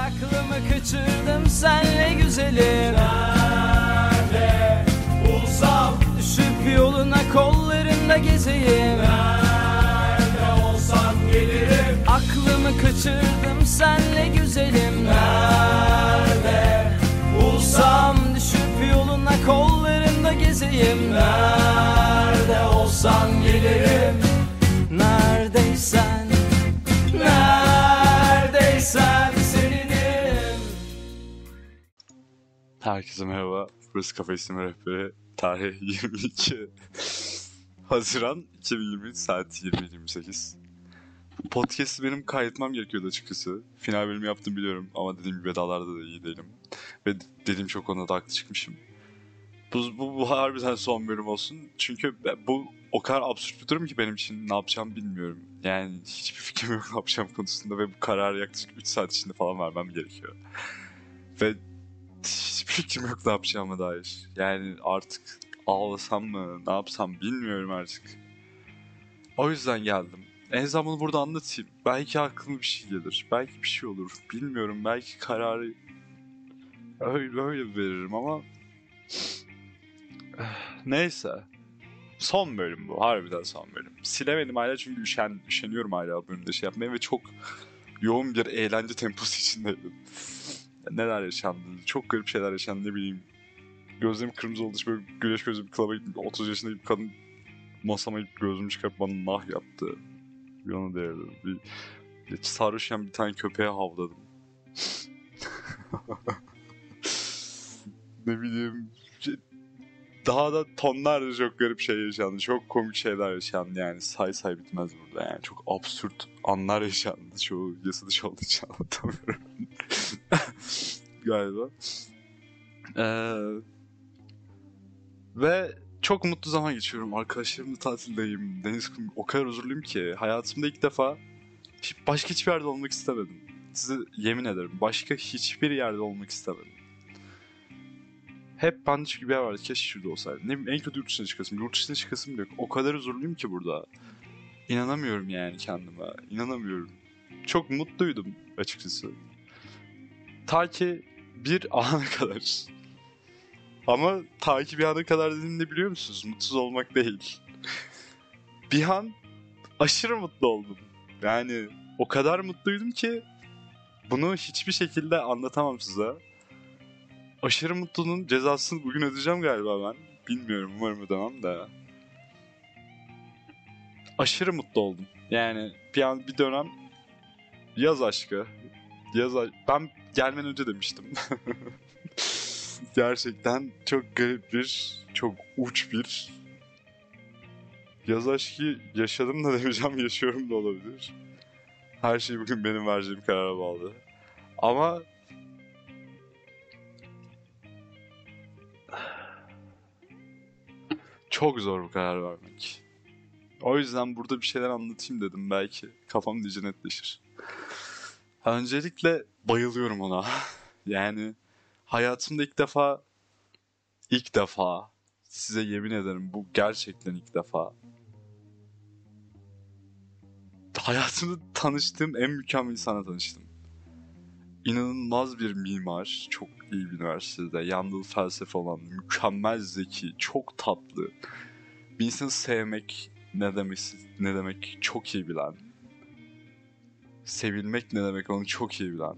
Aklımı kaçırdım senle güzelim. Nerede bulsam Düşüp yoluna kollarında gezeyim. Nerede olsam gelirim? Aklımı kaçırdım senle güzelim. Nerede bulsam Düşüp yoluna kollarında gezeyim. Nerede olsan gelirim? Neredeysen Herkese merhaba. Burası Kafa İsmi Rehberi. Tarih 22 Haziran 2020 saat 20.28. Podcast'i benim kaydetmem gerekiyordu açıkçası. Final bölümü yaptım biliyorum ama dediğim gibi vedalarda da iyi değilim. Ve dediğim çok konuda da haklı çıkmışım. Bu, bu, bu harbiden son bölüm olsun. Çünkü bu o kadar absürt bir durum ki benim için ne yapacağım bilmiyorum. Yani hiçbir fikrim yok ne yapacağım konusunda ve bu kararı yaklaşık 3 saat içinde falan vermem gerekiyor. Ve hiçbir fikrim yok ne yapacağıma dair. Yani artık ağlasam mı, ne yapsam bilmiyorum artık. O yüzden geldim. En bunu burada anlatayım. Belki aklıma bir şey gelir. Belki bir şey olur. Bilmiyorum. Belki kararı öyle böyle veririm ama neyse. Son bölüm bu. Harbiden son bölüm. Silemedim hala çünkü üşen, üşeniyorum hala bölümde şey yapmaya ve çok yoğun bir eğlence temposu içindeydim. Neler yaşandı? Çok garip şeyler yaşandı ne bileyim. Gözlerim kırmızı oldu. işte Böyle güneş gözlü bir klaba gittim. 30 yaşında bir kadın masama gözümü çıkarıp bana nah yaptı. Bir onu değerdim. Bir, bir sarhoşken bir tane köpeğe havladım. ne bileyim. şey- Daha da tonlarca çok garip şey yaşandı. Çok komik şeyler yaşandı yani. Say say bitmez burada yani. Çok absürt anlar yaşandı. Çoğu yasa dışı olduğu için anlatamıyorum. Galiba. Ee, ve çok mutlu zaman geçiyorum. Arkadaşlarımla tatildeyim. Deniz kum o kadar huzurluyum ki. Hayatımda ilk defa başka hiçbir yerde olmak istemedim. Size yemin ederim. Başka hiçbir yerde olmak istemedim. Hep çünkü bir yer vardı. Keşke şurada olsaydı. Ne bileyim en kötü yurt dışına çıkasım. Yurt dışına çıkasım yok. O kadar huzurluyum ki burada. İnanamıyorum yani kendime. İnanamıyorum. Çok mutluydum açıkçası. Ta ki bir ana kadar. Ama ta bir ana kadar dediğim ne biliyor musunuz? Mutsuz olmak değil. Bir an aşırı mutlu oldum. Yani o kadar mutluydum ki bunu hiçbir şekilde anlatamam size. Aşırı mutluluğun cezasını bugün ödeyeceğim galiba ben. Bilmiyorum umarım ödemem de. Aşırı mutlu oldum. Yani bir an bir dönem yaz aşkı. Yaz aşkı. Ben gelmeden önce demiştim. Gerçekten çok garip bir, çok uç bir yaz aşkı yaşadım da demeyeceğim, yaşıyorum da olabilir. Her şey bugün benim vereceğim karara bağlı. Ama çok zor bu karar vermek. O yüzden burada bir şeyler anlatayım dedim belki. Kafam iyice netleşir. Öncelikle bayılıyorum ona. Yani hayatımda ilk defa ilk defa size yemin ederim bu gerçekten ilk defa hayatımda tanıştığım en mükemmel insana tanıştım. İnanılmaz bir mimar, çok iyi bir üniversitede, Yandıl felsefe olan, mükemmel zeki, çok tatlı. Bir insanı sevmek ne demek, ne demek çok iyi bilen. Sevilmek ne demek onu çok iyi bilen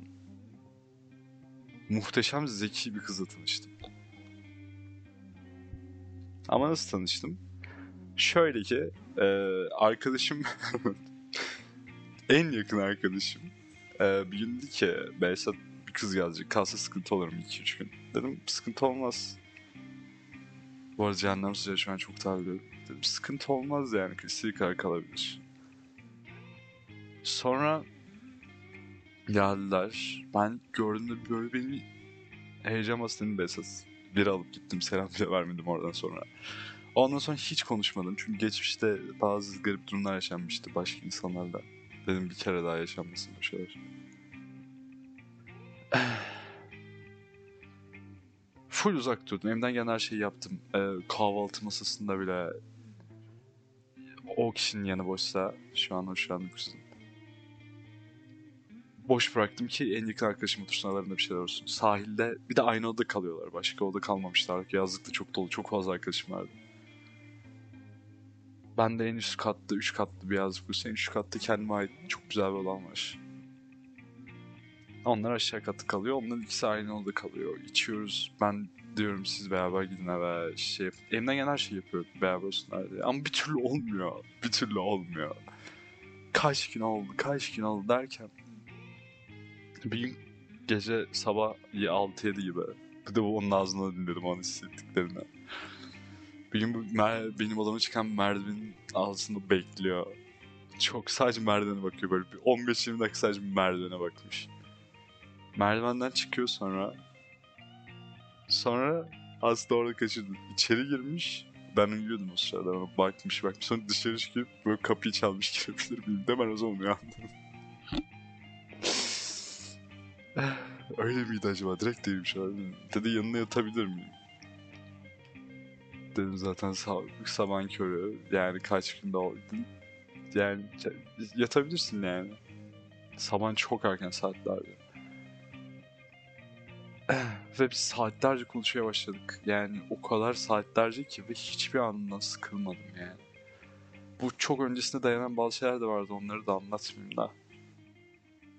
muhteşem zeki bir kızla tanıştım. Ama nasıl tanıştım? Şöyle ki e, arkadaşım en yakın arkadaşım e, bir gün dedi ki Behzat bir kız gelecek kalsa sıkıntı olurum 2-3 gün. Dedim sıkıntı olmaz. Bu arada cehennem sıcağı şu an çok terliyorum. Dedim sıkıntı olmaz yani istediği kadar kalabilir. Sonra geldiler. Ben gördüğümde böyle beni heyecan bastığını Besat. Bir alıp gittim selam bile vermedim oradan sonra. Ondan sonra hiç konuşmadım. Çünkü geçmişte bazı garip durumlar yaşanmıştı başka insanlarla. Dedim bir kere daha yaşanmasın bu şeyler. Full uzak durdum. Evden gelen her şeyi yaptım. Ee, kahvaltı masasında bile o kişinin yanı boşsa şu an hoşlandım kızım. Boş bıraktım ki en yakın arkadaşım otursun aralarında bir şeyler olsun. Sahilde bir de aynı odada kalıyorlar. Başka oda kalmamışlar. Yazlıkta çok dolu. Çok fazla arkadaşım vardı. Ben de en üst katta, üç katlı bir yazlık burası. En üst katta kendime ait çok güzel bir odam var. Onlar aşağı katta kalıyor. Onların ikisi aynı odada kalıyor. İçiyoruz. Ben diyorum siz beraber gidin eve. Şey, elimden gelen her şeyi yapıyorum beraber olsunlar diye. Ama bir türlü olmuyor. Bir türlü olmuyor. Kaç gün oldu, kaç gün oldu derken. Bir gün gece sabah 6-7 gibi. Bir de onun ağzından dinledim onun hissettiklerini. Bir gün bu mer- benim odama çıkan merdivenin altında bekliyor. Çok sadece merdivene bakıyor böyle bir 15-20 dakika sadece merdivene bakmış. Merdivenden çıkıyor sonra. Sonra aslında orada kaçırdı. İçeri girmiş. Ben uyuyordum o sırada. Bakmış bakmış. Sonra dışarı çıkıp böyle kapıyı çalmış girebilir miyim? De ben o zaman uyandım. Öyle miydi acaba? Direkt değilmiş abi. Dedi yanına yatabilir miyim? Dedim zaten sab sabahın körü. Yani kaç günde oldu. Yani yatabilirsin yani. Sabahın çok erken saatlerde. ve biz saatlerce konuşmaya başladık. Yani o kadar saatlerce ki ve hiçbir anından sıkılmadım yani. Bu çok öncesinde dayanan bazı şeyler de vardı onları da anlatmayayım da.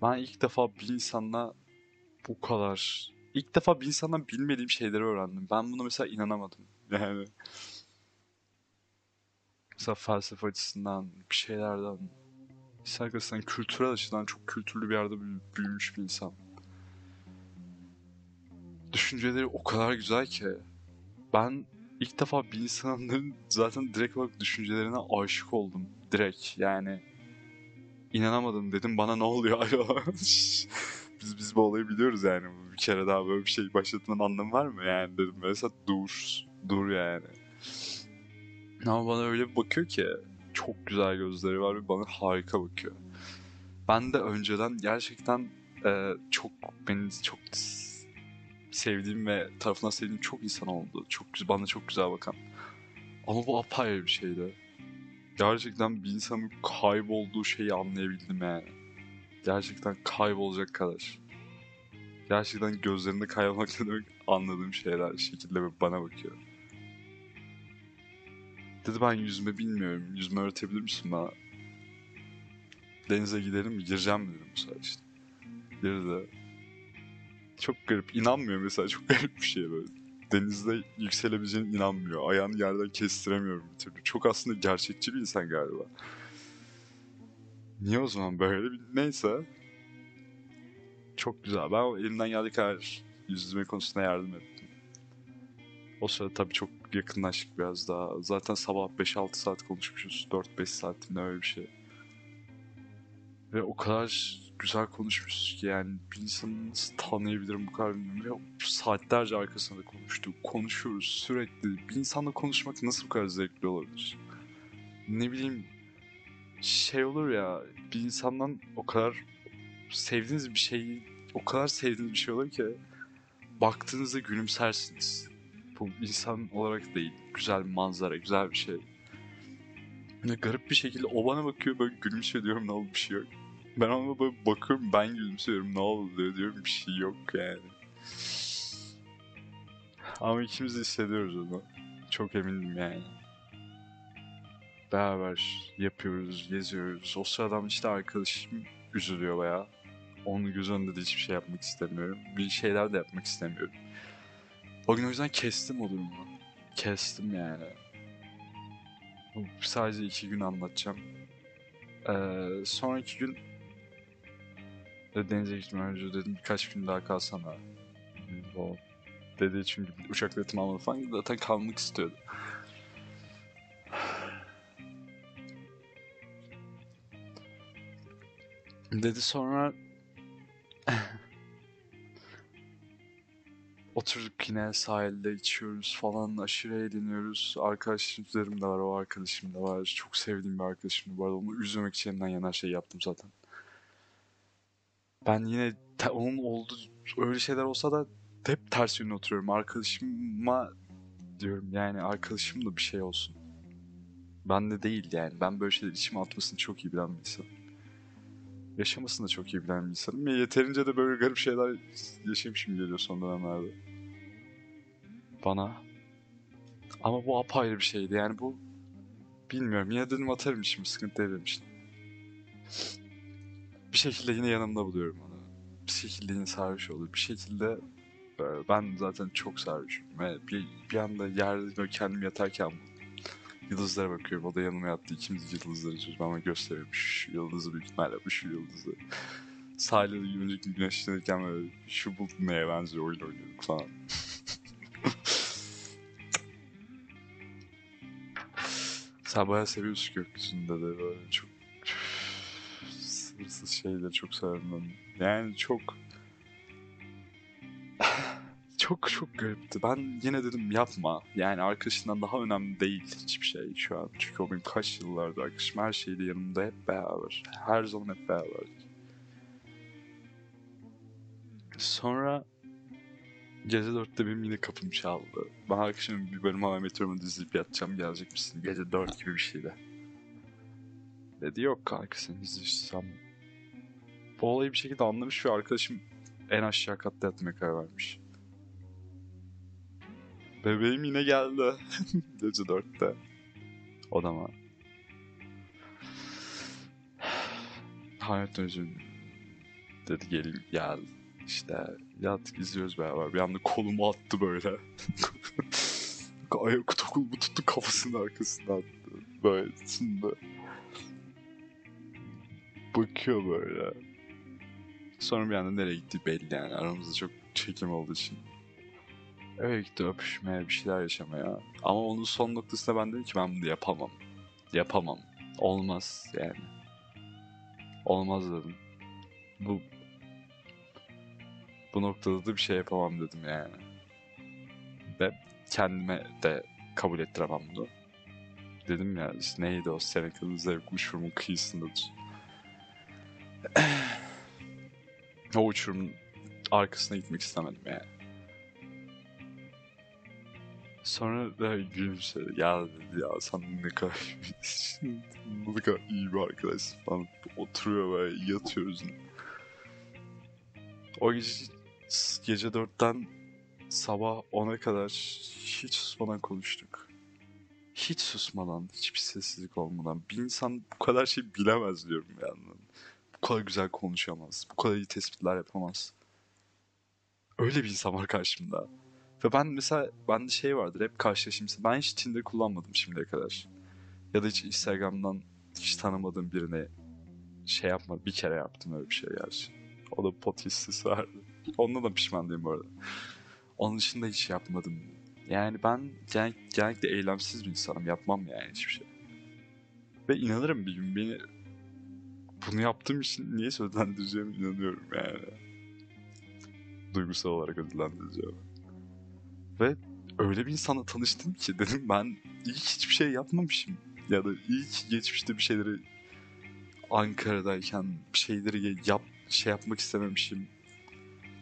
Ben ilk defa bir insanla bu kadar... ilk defa bir insandan bilmediğim şeyleri öğrendim. Ben buna mesela inanamadım. Yani... Mesela felsefe açısından, bir şeylerden... İnsan arkasından kültürel açıdan çok kültürlü bir yerde büyümüş bir insan düşünceleri o kadar güzel ki. Ben ilk defa bir insanların zaten direkt olarak düşüncelerine aşık oldum. Direkt yani. inanamadım dedim bana ne oluyor alo. biz biz bu olayı biliyoruz yani. Bir kere daha böyle bir şey başlatmanın anlamı var mı yani dedim. Mesela dur. Dur yani. Ama bana öyle bir bakıyor ki çok güzel gözleri var ve bana harika bakıyor. Ben de önceden gerçekten e, çok beni çok sevdiğim ve tarafından sevdiğim çok insan oldu. Çok güzel, bana çok güzel bakan. Ama bu apayrı bir şeydi. Gerçekten bir insanın kaybolduğu şeyi anlayabildim yani. Gerçekten kaybolacak kadar. Gerçekten gözlerinde kaybolmak ne demek anladığım şeyler şekilde bana bakıyor. Dedi ben yüzme bilmiyorum. Yüzme öğretebilir misin bana? Denize gidelim mi? Gireceğim dedim bu sefer işte. Girdi. Çok garip. İnanmıyor mesela. Çok garip bir şey böyle. Denizde yükselebileceğine inanmıyor. Ayağını yerden kestiremiyorum bir türlü. Çok aslında gerçekçi bir insan galiba. Niye o zaman böyle? Neyse. Çok güzel. Ben elimden geldiği kadar yüzme konusunda yardım ettim. O sırada tabii çok yakınlaştık biraz daha. Zaten sabah 5-6 saat konuşmuşuz. 4-5 saat ne öyle bir şey. Ve o kadar güzel konuşmuşuz ki yani bir insanı nasıl tanıyabilirim bu kadar bilmiyorum. Ve saatlerce arkasında da konuştuk. Konuşuyoruz sürekli. Bir insanla konuşmak nasıl bu kadar zevkli olabilir? Ne bileyim şey olur ya bir insandan o kadar sevdiğiniz bir şeyi o kadar sevdiğiniz bir şey olur ki baktığınızda gülümsersiniz. Bu insan olarak değil. Güzel bir manzara, güzel bir şey. Ne garip bir şekilde o bana bakıyor böyle gülümsüyor diyorum ne oldu bir şey yok. Ben ona böyle bakıyorum ben gülümsüyorum ne oluyor diyorum bir şey yok yani. Ama ikimiz de hissediyoruz onu. Çok eminim yani. Beraber yapıyoruz, geziyoruz. O sırada işte arkadaşım üzülüyor baya. Onun göz önünde de hiçbir şey yapmak istemiyorum. Bir şeyler de yapmak istemiyorum. O gün o yüzden kestim o durumu. Kestim yani. Sadece iki gün anlatacağım. Ee, sonraki gün denize gitmeden önce dedim birkaç gün daha kalsana. Dedi çünkü uçak biletimi almadı falan zaten kalmak istiyordu. Dedi sonra oturduk yine sahilde içiyoruz falan aşırı eğleniyoruz. Arkadaşlarım da var o arkadaşım da var. Çok sevdiğim bir arkadaşım da var. Onu üzmemek için elinden gelen şey yaptım zaten ben yine onun oldu öyle şeyler olsa da hep ters yönüne oturuyorum. Arkadaşıma diyorum yani arkadaşım da bir şey olsun. Ben de değil yani. Ben böyle şeyler içime atmasını çok iyi bilen bir insan. Yaşamasını da çok iyi bilen bir insanım. Yeterince de böyle garip şeyler yaşamışım geliyor son dönemlerde. Bana. Ama bu apayrı bir şeydi. Yani bu bilmiyorum. Yine dedim atarım işimi. Sıkıntı için. Bir şekilde yine yanımda buluyorum onu. Bir şekilde yine sarhoş olur. Bir şekilde e, ben zaten çok sarhoşum. Ve bir, bir anda yerde böyle kendim yatarken yıldızlara bakıyorum. O da yanıma yattı. İkimiz yıldızları çözüm ama gösteriyorum. Şu yıldızı büyük ihtimalle bu şu yıldızı. Sahilde de önceki güneşlenirken böyle şu bulut neye benziyor oyun oynuyorduk falan. Sen bayağı seviyorsun gökyüzünde de böyle çok sınırsız şeyleri çok severim ben. Yani çok çok çok garipti. Ben yine dedim yapma. Yani arkadaşından daha önemli değil hiçbir şey şu an. Çünkü o benim kaç yıllardır arkadaşım. Her şeyde yanımda hep beraber. Her zaman hep beraber. Sonra gece dörtte benim yine kapım çaldı. Ben arkadaşımın bir bölüm hava meteorumu izleyip yatacağım gelecek misin? Gece dört gibi bir şeydi. Dedi yok kanka sen izleyeceğim. Bu olayı bir şekilde anlamış ve arkadaşım en aşağı katta yatmaya karar vermiş. Bebeğim yine geldi. Gece dörtte. Odama. Hayat özüm. Dedi geleyim gel. İşte yattık izliyoruz beraber. Bir anda kolumu attı böyle. Ayak kolumu tuttu kafasının arkasından attı. Böyle şimdi. Bakıyor böyle. Sonra bir anda nereye gitti belli yani. Aramızda çok çekim olduğu için. Eve gitti öpüşmeye, bir şeyler yaşamaya. Ama onun son noktasında ben dedim ki ben bunu yapamam. Yapamam. Olmaz yani. Olmaz dedim. Bu bu noktada da bir şey yapamam dedim yani. Ve kendime de kabul ettiremem bunu. Dedim ya işte neydi o Seneca'nın zevk uçurumun kıyısındadır. o uçurumun arkasına gitmek istemedim yani. Sonra da gülümsedi. Ya dedi ya sen ne kadar ne kadar iyi bir arkadaşsın falan. Oturuyor böyle yatıyoruz. O gece, gece dörtten sabah 10'a kadar hiç susmadan konuştuk. Hiç susmadan, hiçbir sessizlik olmadan. Bir insan bu kadar şey bilemez diyorum yandan. Bu kadar güzel konuşamaz. Bu kadar iyi tespitler yapamaz. Öyle bir insan var karşımda. Ve ben mesela bende şey vardır hep karşılaşayım. Ben hiç Tinder kullanmadım şimdiye kadar. Ya da hiç Instagram'dan hiç tanımadığım birine şey yapmadım. Bir kere yaptım öyle bir şey gerçi. O da pot vardı. Onunla da pişman değilim bu arada. Onun dışında hiç yapmadım. Yani ben gen genellikle eylemsiz bir insanım. Yapmam yani hiçbir şey. Ve inanırım bir gün beni bunu yaptığım için niye ödüllendireceğime inanıyorum yani. Duygusal olarak ödüllendireceğim. Ve öyle bir insanla tanıştım ki dedim ben iyi hiçbir şey yapmamışım. Ya da iyi ki geçmişte bir şeyleri Ankara'dayken bir şeyleri yap şey yapmak istememişim.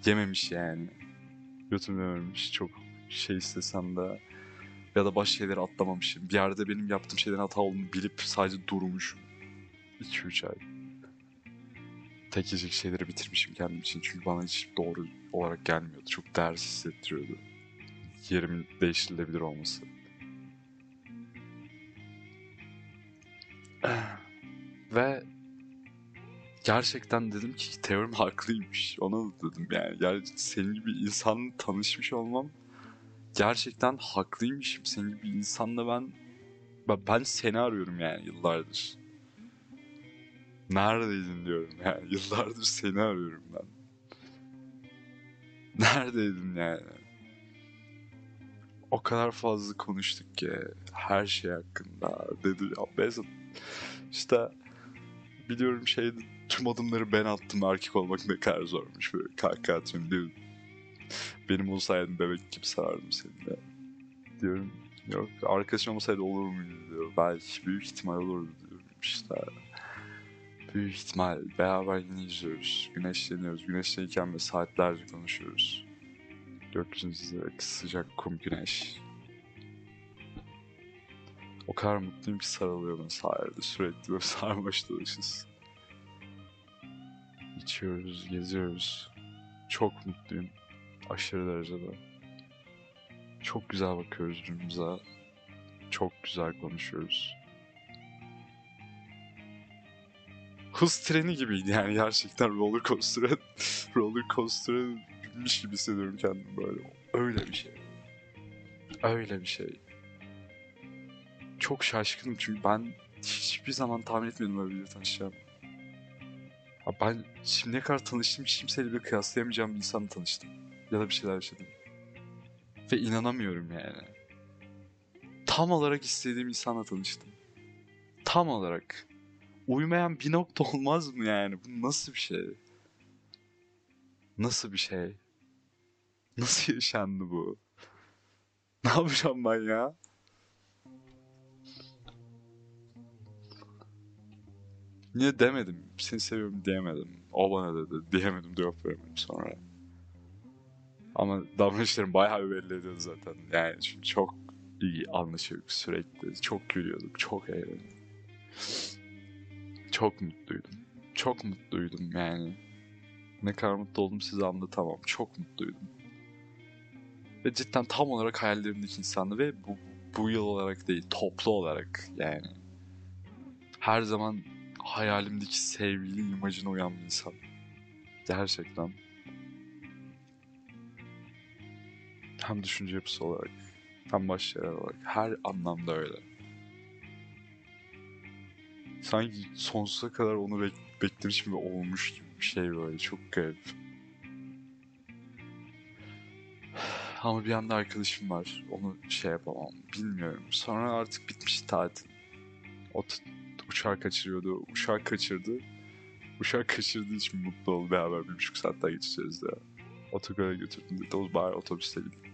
Yememiş yani. Götürmemiş çok şey istesem de. Ya da başka şeyleri atlamamışım. Bir yerde benim yaptığım şeylerin hata olduğunu bilip sadece durmuşum. 2-3 ay. Tek şeyleri bitirmişim kendim için. Çünkü bana hiç doğru olarak gelmiyordu. Çok değersiz hissettiriyordu. Yerimin değiştirilebilir olması. Ve gerçekten dedim ki teorim haklıymış. Ona da dedim yani. yani senin gibi insanla tanışmış olmam gerçekten haklıymışım. Senin gibi insanla ben ben seni arıyorum yani yıllardır. Neredeydin diyorum yani. Yıllardır seni arıyorum ben. Neredeydin yani? O kadar fazla konuştuk ki her şey hakkında dedi ya Bezat işte biliyorum şeyde tüm adımları ben attım erkek olmak ne kadar zormuş böyle kahkaha atıyorum diyor. Benim olsaydım bebek gibi sarardım seni de. Diyorum yok arkadaşım olsaydı olur muydu diyor. Belki büyük ihtimal olurdu diyorum işte. Büyük ihtimal beraber yine izliyoruz. Güneşleniyoruz. Güneşliyken ve saatlerce konuşuyoruz. Gökyüzünde sıcak kum güneş. O kadar mutluyum ki sarılıyor sahilde sürekli böyle sarmaş dolaşız. içiyoruz, geziyoruz. Çok mutluyum. Aşırı derecede. Çok güzel bakıyoruz birbirimize. Çok güzel konuşuyoruz. Hız treni gibiydi yani gerçekten roller coaster'a roller coaster'a binmiş gibi hissediyorum kendimi böyle. Öyle bir şey. Öyle bir şey. Çok şaşkınım çünkü ben hiçbir zaman tahmin etmiyordum böyle biriyle tanışacağım. Ya ben şimdiye kadar tanıştığım hiç kimseyle bile kıyaslayamayacağım bir insanla tanıştım. Ya da bir şeyler yaşadım. Ve inanamıyorum yani. Tam olarak istediğim insanla tanıştım. Tam olarak. Uymayan bir nokta olmaz mı yani? Bu nasıl bir şey? Nasıl bir şey? Nasıl yaşandı bu? Ne yapacağım ben ya? Niye demedim? Seni seviyorum diyemedim. O bana dedi. Diyemedim cevap veremedim sonra. Ama davranışlarım bayağı belli ediyordu zaten. Yani çünkü çok iyi anlaşıyorduk sürekli. Çok gülüyorduk. Çok eğleniyorduk. Çok mutluydum. Çok mutluydum yani. Ne kadar mutlu oldum size anlatamam. Çok mutluydum. Ve cidden tam olarak hayallerimdeki insandı ve bu, bu yıl olarak değil toplu olarak yani. Her zaman hayalimdeki sevgili imajına uyan bir insan. Gerçekten. Hem düşünce yapısı olarak, hem başarı olarak. Her anlamda öyle. Sanki sonsuza kadar onu bek- beklemiş gibi olmuş gibi bir şey böyle. Çok garip. Ama bir yanda arkadaşım var. Onu şey yapamam. Bilmiyorum. Sonra artık bitmiş tatil. O uçağı kaçırıyordu. Uçağı kaçırdı. Uçağı kaçırdığı için mutlu oldu. Beraber bir buçuk saat daha geçeceğiz ya. Otogara götürdüm dedi. O bari otobüste gidin.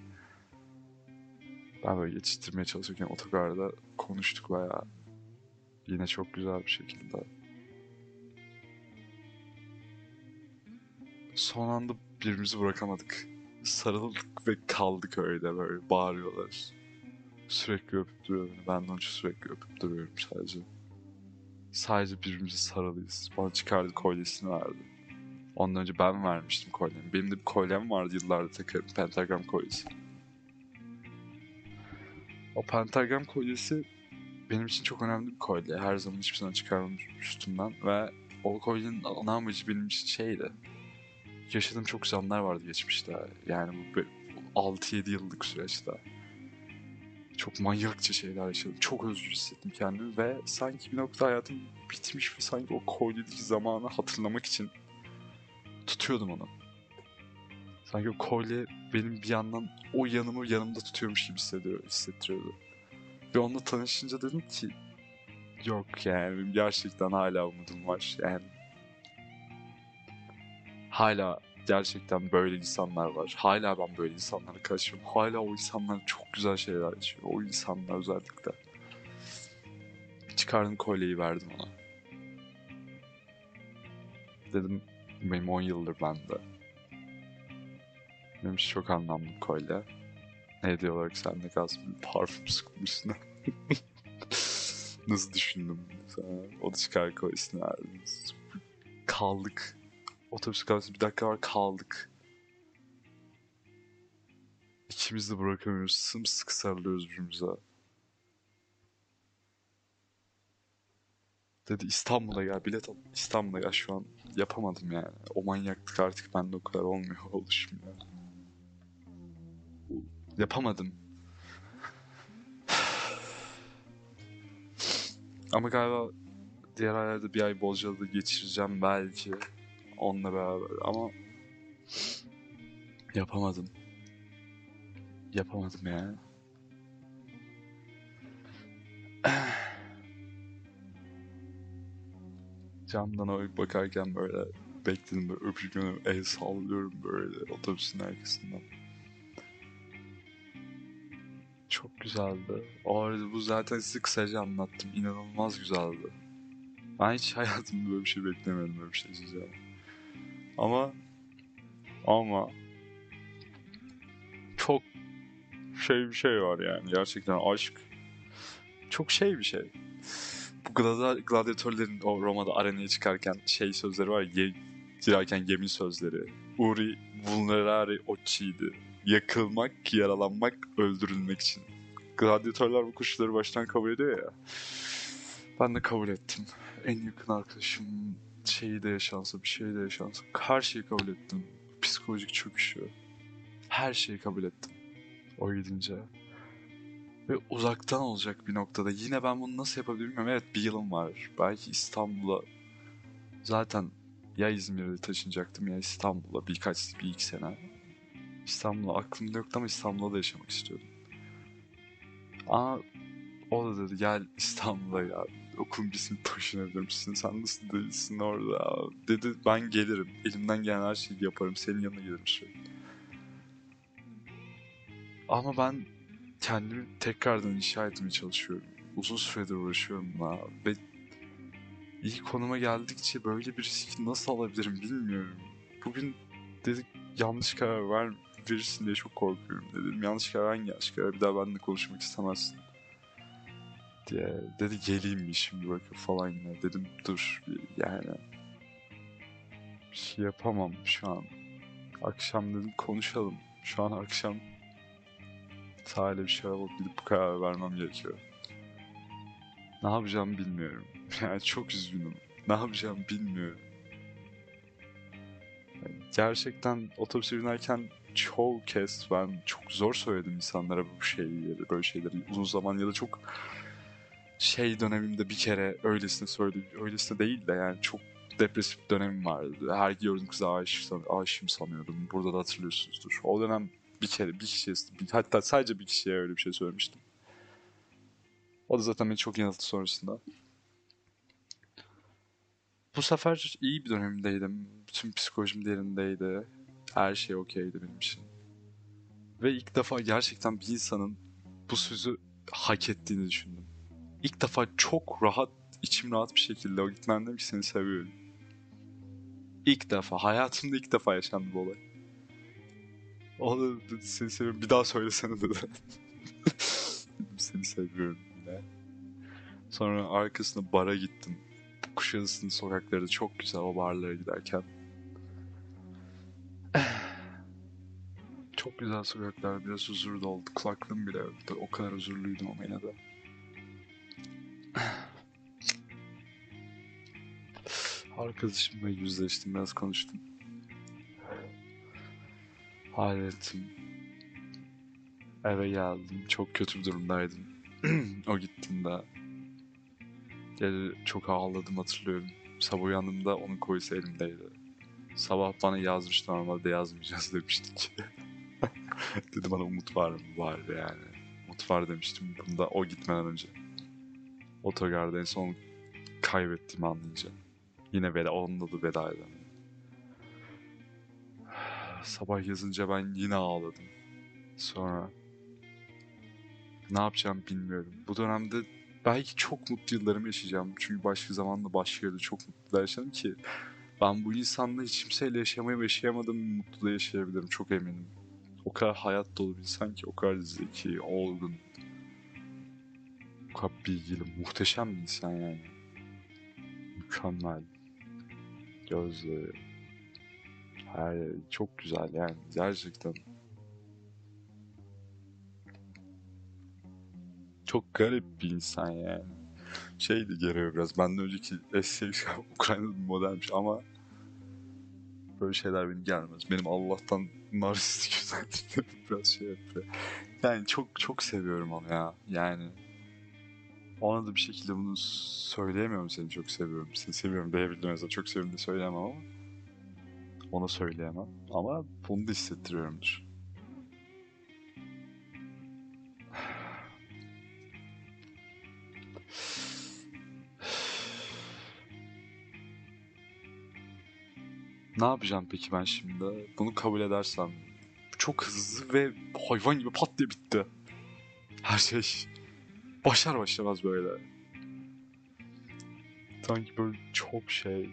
Ben böyle geçiştirmeye çalışırken otogarda konuştuk bayağı. Yine çok güzel bir şekilde. Son anda birbirimizi bırakamadık. Sarıldık ve kaldık öyle böyle bağırıyorlar. Sürekli öpüp duruyor beni. Ben de onun için sürekli öpüp duruyorum sadece. Sadece birbirimize sarılıyız. Bana çıkardı kolyesini verdi. Ondan önce ben vermiştim kolyemi. Benim de bir kolyem vardı yıllardır takarım. Pentagram kolyesi. O pentagram kolyesi benim için çok önemli bir kolye. Her zaman hiçbir zaman çıkarmam üstümden. Ve o kolyenin ana amacı benim için şeydi. Yaşadığım çok güzel anlar vardı geçmişte. Yani bu be- 6-7 yıllık süreçte. Çok manyakça şeyler yaşadım. Çok özgür hissettim kendimi ve sanki bir nokta hayatım bitmiş ve sanki o kolyedeki zamanı hatırlamak için tutuyordum onu. Sanki o kolye benim bir yandan o yanımı yanımda tutuyormuş gibi hissediyor, hissettiriyordu. Ve onunla tanışınca dedim ki yok yani gerçekten hala umudum var yani. Hala gerçekten böyle insanlar var. Hala ben böyle insanlara karşıyım. Hala o insanlar çok güzel şeyler yaşıyor. O insanlar özellikle. Çıkardım kolyeyi verdim ona. Dedim benim 10 yıldır bende. Benim için çok anlamlı bir kolye. Hediye olarak sen de kalsın bir parfüm sıktım üstüne. Nasıl düşündüm sana? O da çıkar kolyesini verdim. Kaldık. Otobüs kalması bir dakika var kaldık. İkimiz de bırakamıyoruz. Sımsıkı sarılıyoruz birbirimize. Dedi İstanbul'a gel bilet al. İstanbul'a gel şu an. Yapamadım yani. O manyaklık artık bende o kadar olmuyor oluşum ya. Yapamadım. Ama galiba diğer aylarda bir ay Bozcaada'da geçireceğim belki. Onunla beraber ama yapamadım. Yapamadım yani. Camdan öyle bakarken böyle bekledim böyle öpüşüyorum, el sallıyorum böyle otobüsün arkasından. Çok güzeldi. O arada bu zaten size kısaca anlattım. İnanılmaz güzeldi. Ben hiç hayatımda böyle bir şey beklemedim böyle bir şey yaşayacağım. Ama ama çok şey bir şey var yani gerçekten aşk çok şey bir şey. Bu gladi- gladyatörlerin o Roma'da arenaya çıkarken şey sözleri var ya, Girerken gemi sözleri. Uri vulnerare occidi. Yakılmak, yaralanmak, öldürülmek için. Gladyatörler bu koşulları baştan kabul ediyor ya. Ben de kabul ettim. En yakın arkadaşım şeyi de yaşansa, bir şey de yaşansa. Her şeyi kabul ettim. Psikolojik çöküşü. Her şeyi kabul ettim. O gidince. Ve uzaktan olacak bir noktada. Yine ben bunu nasıl yapabilirim. Evet bir yılım var. Belki İstanbul'a zaten ya İzmir'e taşınacaktım ya İstanbul'a birkaç, bir iki sene. İstanbul'a aklımda yoktu ama İstanbul'da da yaşamak istiyordum. Ama o da dedi gel İstanbul'a ya. Okulun taşınabilir misin? Sen nasıl değilsin orada? Dedi ben gelirim. Elimden gelen her şeyi yaparım. Senin yanına gelirim sürekli. Ama ben kendimi tekrardan inşa etmeye çalışıyorum. Uzun süredir uğraşıyorum buna ve iyi konuma geldikçe böyle bir riski nasıl alabilirim bilmiyorum. Bugün dedik yanlış karar ver, verirsin diye çok korkuyorum dedim. Yanlış karar hangi yanlış karar bir daha benimle konuşmak istemezsin diye. Dedi geleyim mi şimdi bakın falan yine. Dedim dur yani. Bir şey yapamam şu an. Akşam dedim konuşalım. Şu an akşam sahile bir şey alıp gidip bu karar vermem gerekiyor. Ne yapacağımı bilmiyorum. Yani çok üzgünüm. Ne yapacağımı bilmiyorum. Yani gerçekten otobüse binerken çoğu kez ben çok zor söyledim insanlara bu şeyleri, böyle şeyleri uzun zaman ya da çok şey dönemimde bir kere öylesine söyledim, öylesine değil de yani çok depresif bir dönemim vardı. Her gördüğüm kıza aşık, aşığım sanıyordum. Burada da hatırlıyorsunuzdur. O dönem bir kere bir kişiye, bir- hatta sadece bir kişiye öyle bir şey söylemiştim. O da zaten beni çok yanılttı sonrasında. Bu sefer iyi bir dönemimdeydim. Bütün psikolojim yerindeydi. Her şey okeydi benim için. Ve ilk defa gerçekten bir insanın bu sözü hak ettiğini düşündüm. İlk defa çok rahat, içim rahat bir şekilde o gitmen ki seni seviyorum. İlk defa, hayatımda ilk defa yaşandı bu olay. O da dedi, seni seviyorum, bir daha söylesene dedi. Seni seviyorum yine. Sonra arkasına bara gittim. Kuşadası'nın sokakları çok güzel o barlara giderken. Çok güzel sokaklar, biraz huzur doldu. Kulaklığım bile yoktu. O kadar huzurluydum ama yine de. Arkadaşımla yüzleştim, biraz konuştum. Hallettim. Eve geldim, çok kötü bir durumdaydım. o gittiğinde Gece çok ağladım hatırlıyorum. Sabah uyandığımda onun koyusu elimdeydi. Sabah bana yazmıştı normalde yazmayacağız demiştik. Dedi bana umut var mı? Var yani. Umut var demiştim. Bunda o gitmeden önce. Otogarda en son kaybettiğimi anlayınca. Yine veda, onunla da veda edemem. Sabah yazınca ben yine ağladım. Sonra ne yapacağım bilmiyorum. Bu dönemde belki çok mutlu yıllarımı yaşayacağım. Çünkü başka zamanda başka yerde çok mutlu yaşadım ki ben bu insanla hiç kimseyle yaşamayı ve yaşayamadığım bir mutluluğu yaşayabilirim. Çok eminim. O kadar hayat dolu bir insan ki, o kadar zeki, olgun, o kadar bilgili, muhteşem bir insan yani. Mükemmel. Gözleri. Her çok güzel yani gerçekten. Çok garip bir insan yani. Şeydi geliyor biraz. Benden önceki eski Ukrayna'da bir modelmiş ama böyle şeyler benim gelmez. Benim Allah'tan narsistik özelliklerim biraz şey yapıyor. Yani çok çok seviyorum onu ya. Yani ona da bir şekilde bunu söyleyemiyorum seni çok seviyorum. Seni seviyorum diyebildim mesela çok seviyorum diye söyleyemem ama onu söyleyemem. Ama bunu da hissettiriyorumdur. Ne yapacağım peki ben şimdi? Bunu kabul edersem. Çok hızlı ve hayvan gibi pat diye bitti. Her şey başlar başlamaz böyle. Sanki böyle çok şey.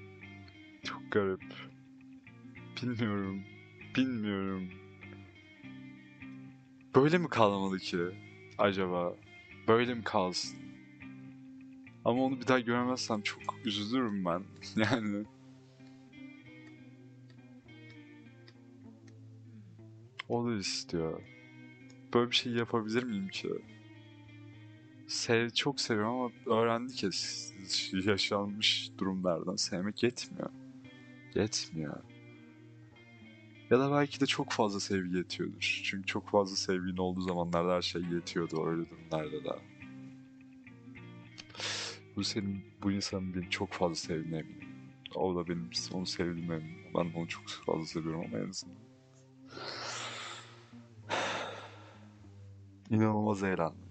Çok garip. Bilmiyorum. Bilmiyorum. Böyle mi kalmalı ki acaba? Böyle mi kalsın? Ama onu bir daha göremezsem çok üzülürüm ben. Yani O da istiyor. Böyle bir şey yapabilir miyim ki? Sev, çok seviyorum ama öğrendik ya yaşanmış durumlardan sevmek yetmiyor. Yetmiyor. Ya da belki de çok fazla sevgi yetiyordur. Çünkü çok fazla sevginin olduğu zamanlarda her şey yetiyordu öyle durumlarda da. Bu senin, bu insanın beni çok fazla sevdiğine eminim. O da benim onu sevdiğime eminim. Ben onu çok fazla seviyorum ama en azından. İnanılmaz eğlendim.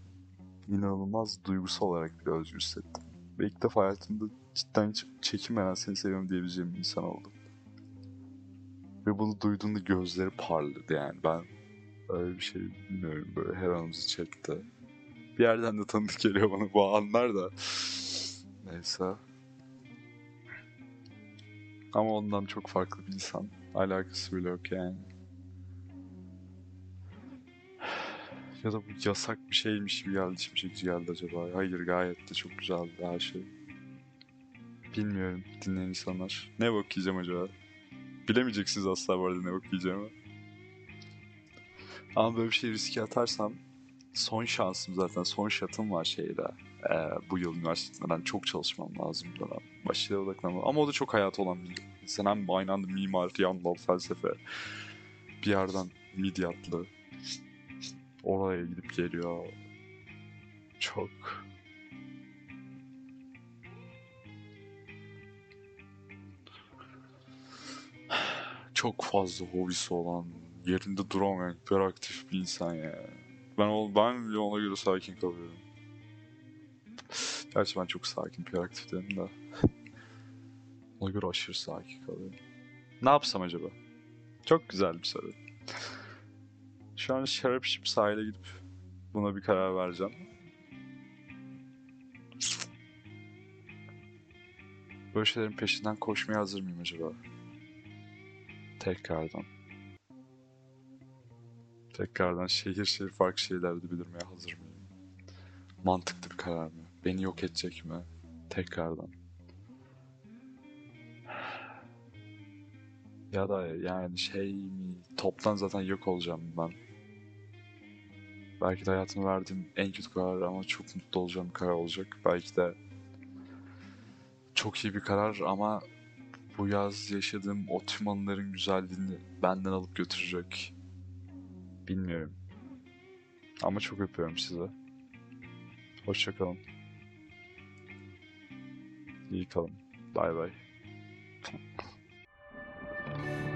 İnanılmaz duygusal olarak bir özgür hissettim. Ve ilk defa hayatımda cidden çekinmeden seni seviyorum diyebileceğim bir insan oldum. Ve bunu duyduğunda gözleri parladı yani ben öyle bir şey bilmiyorum böyle her anımızı çekti. Bir yerden de tanıdık geliyor bana bu anlar da. Neyse. Ama ondan çok farklı bir insan. Alakası bile yok yani. Ya da bu yasak bir şeymiş gibi geldi, içime çekici geldi acaba. Hayır gayet de çok güzeldi her şey. Bilmiyorum dinleyen insanlar. Ne yiyeceğim acaba? Bilemeyeceksiniz asla bu arada ne yiyeceğimi. Ama böyle bir şey riske atarsam son şansım zaten son şatım var şeyde. Ee, bu yıl üniversitede ben çok çalışmam lazım dönem. Başarıya odaklanmam. Ama o da çok hayatı olan bir insan. Hem aynı anda mimar, yandalı, felsefe. Bir yerden midyatlı. Oraya gidip geliyor. Çok. Çok fazla hobisi olan, yerinde duramayan, hiperaktif bir insan ya. Ben, o, ben bile ona göre sakin kalıyorum. Gerçi ben çok sakin, hiperaktif dedim de. ona göre aşırı sakin kalıyorum. Ne yapsam acaba? Çok güzel bir soru. Şu an şarap içip sahile gidip buna bir karar vereceğim. Böyle şeylerin peşinden koşmaya hazır mıyım acaba? Tekrardan. Tekrardan şehir şehir farklı şeylerde bildirmeye hazır mıyım? Mantıklı bir karar mı? Beni yok edecek mi? Tekrardan. Ya da yani şey mi? Toptan zaten yok olacağım ben. Belki de hayatımı verdiğim en kötü karar ama çok mutlu olacağım karar olacak. Belki de çok iyi bir karar ama bu yaz yaşadığım o tüm anıların güzelliğini benden alıp götürecek. Bilmiyorum. Ama çok öpüyorum size. Hoşçakalın. İyi kalın. Bay bay.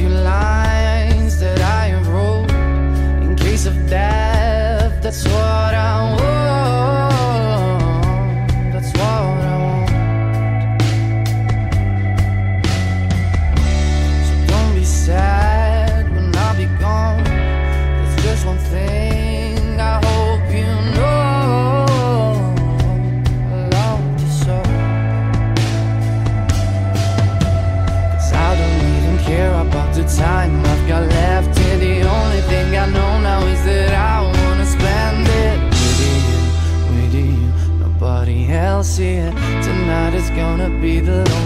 Few lines that I wrote in case of death. That's what I even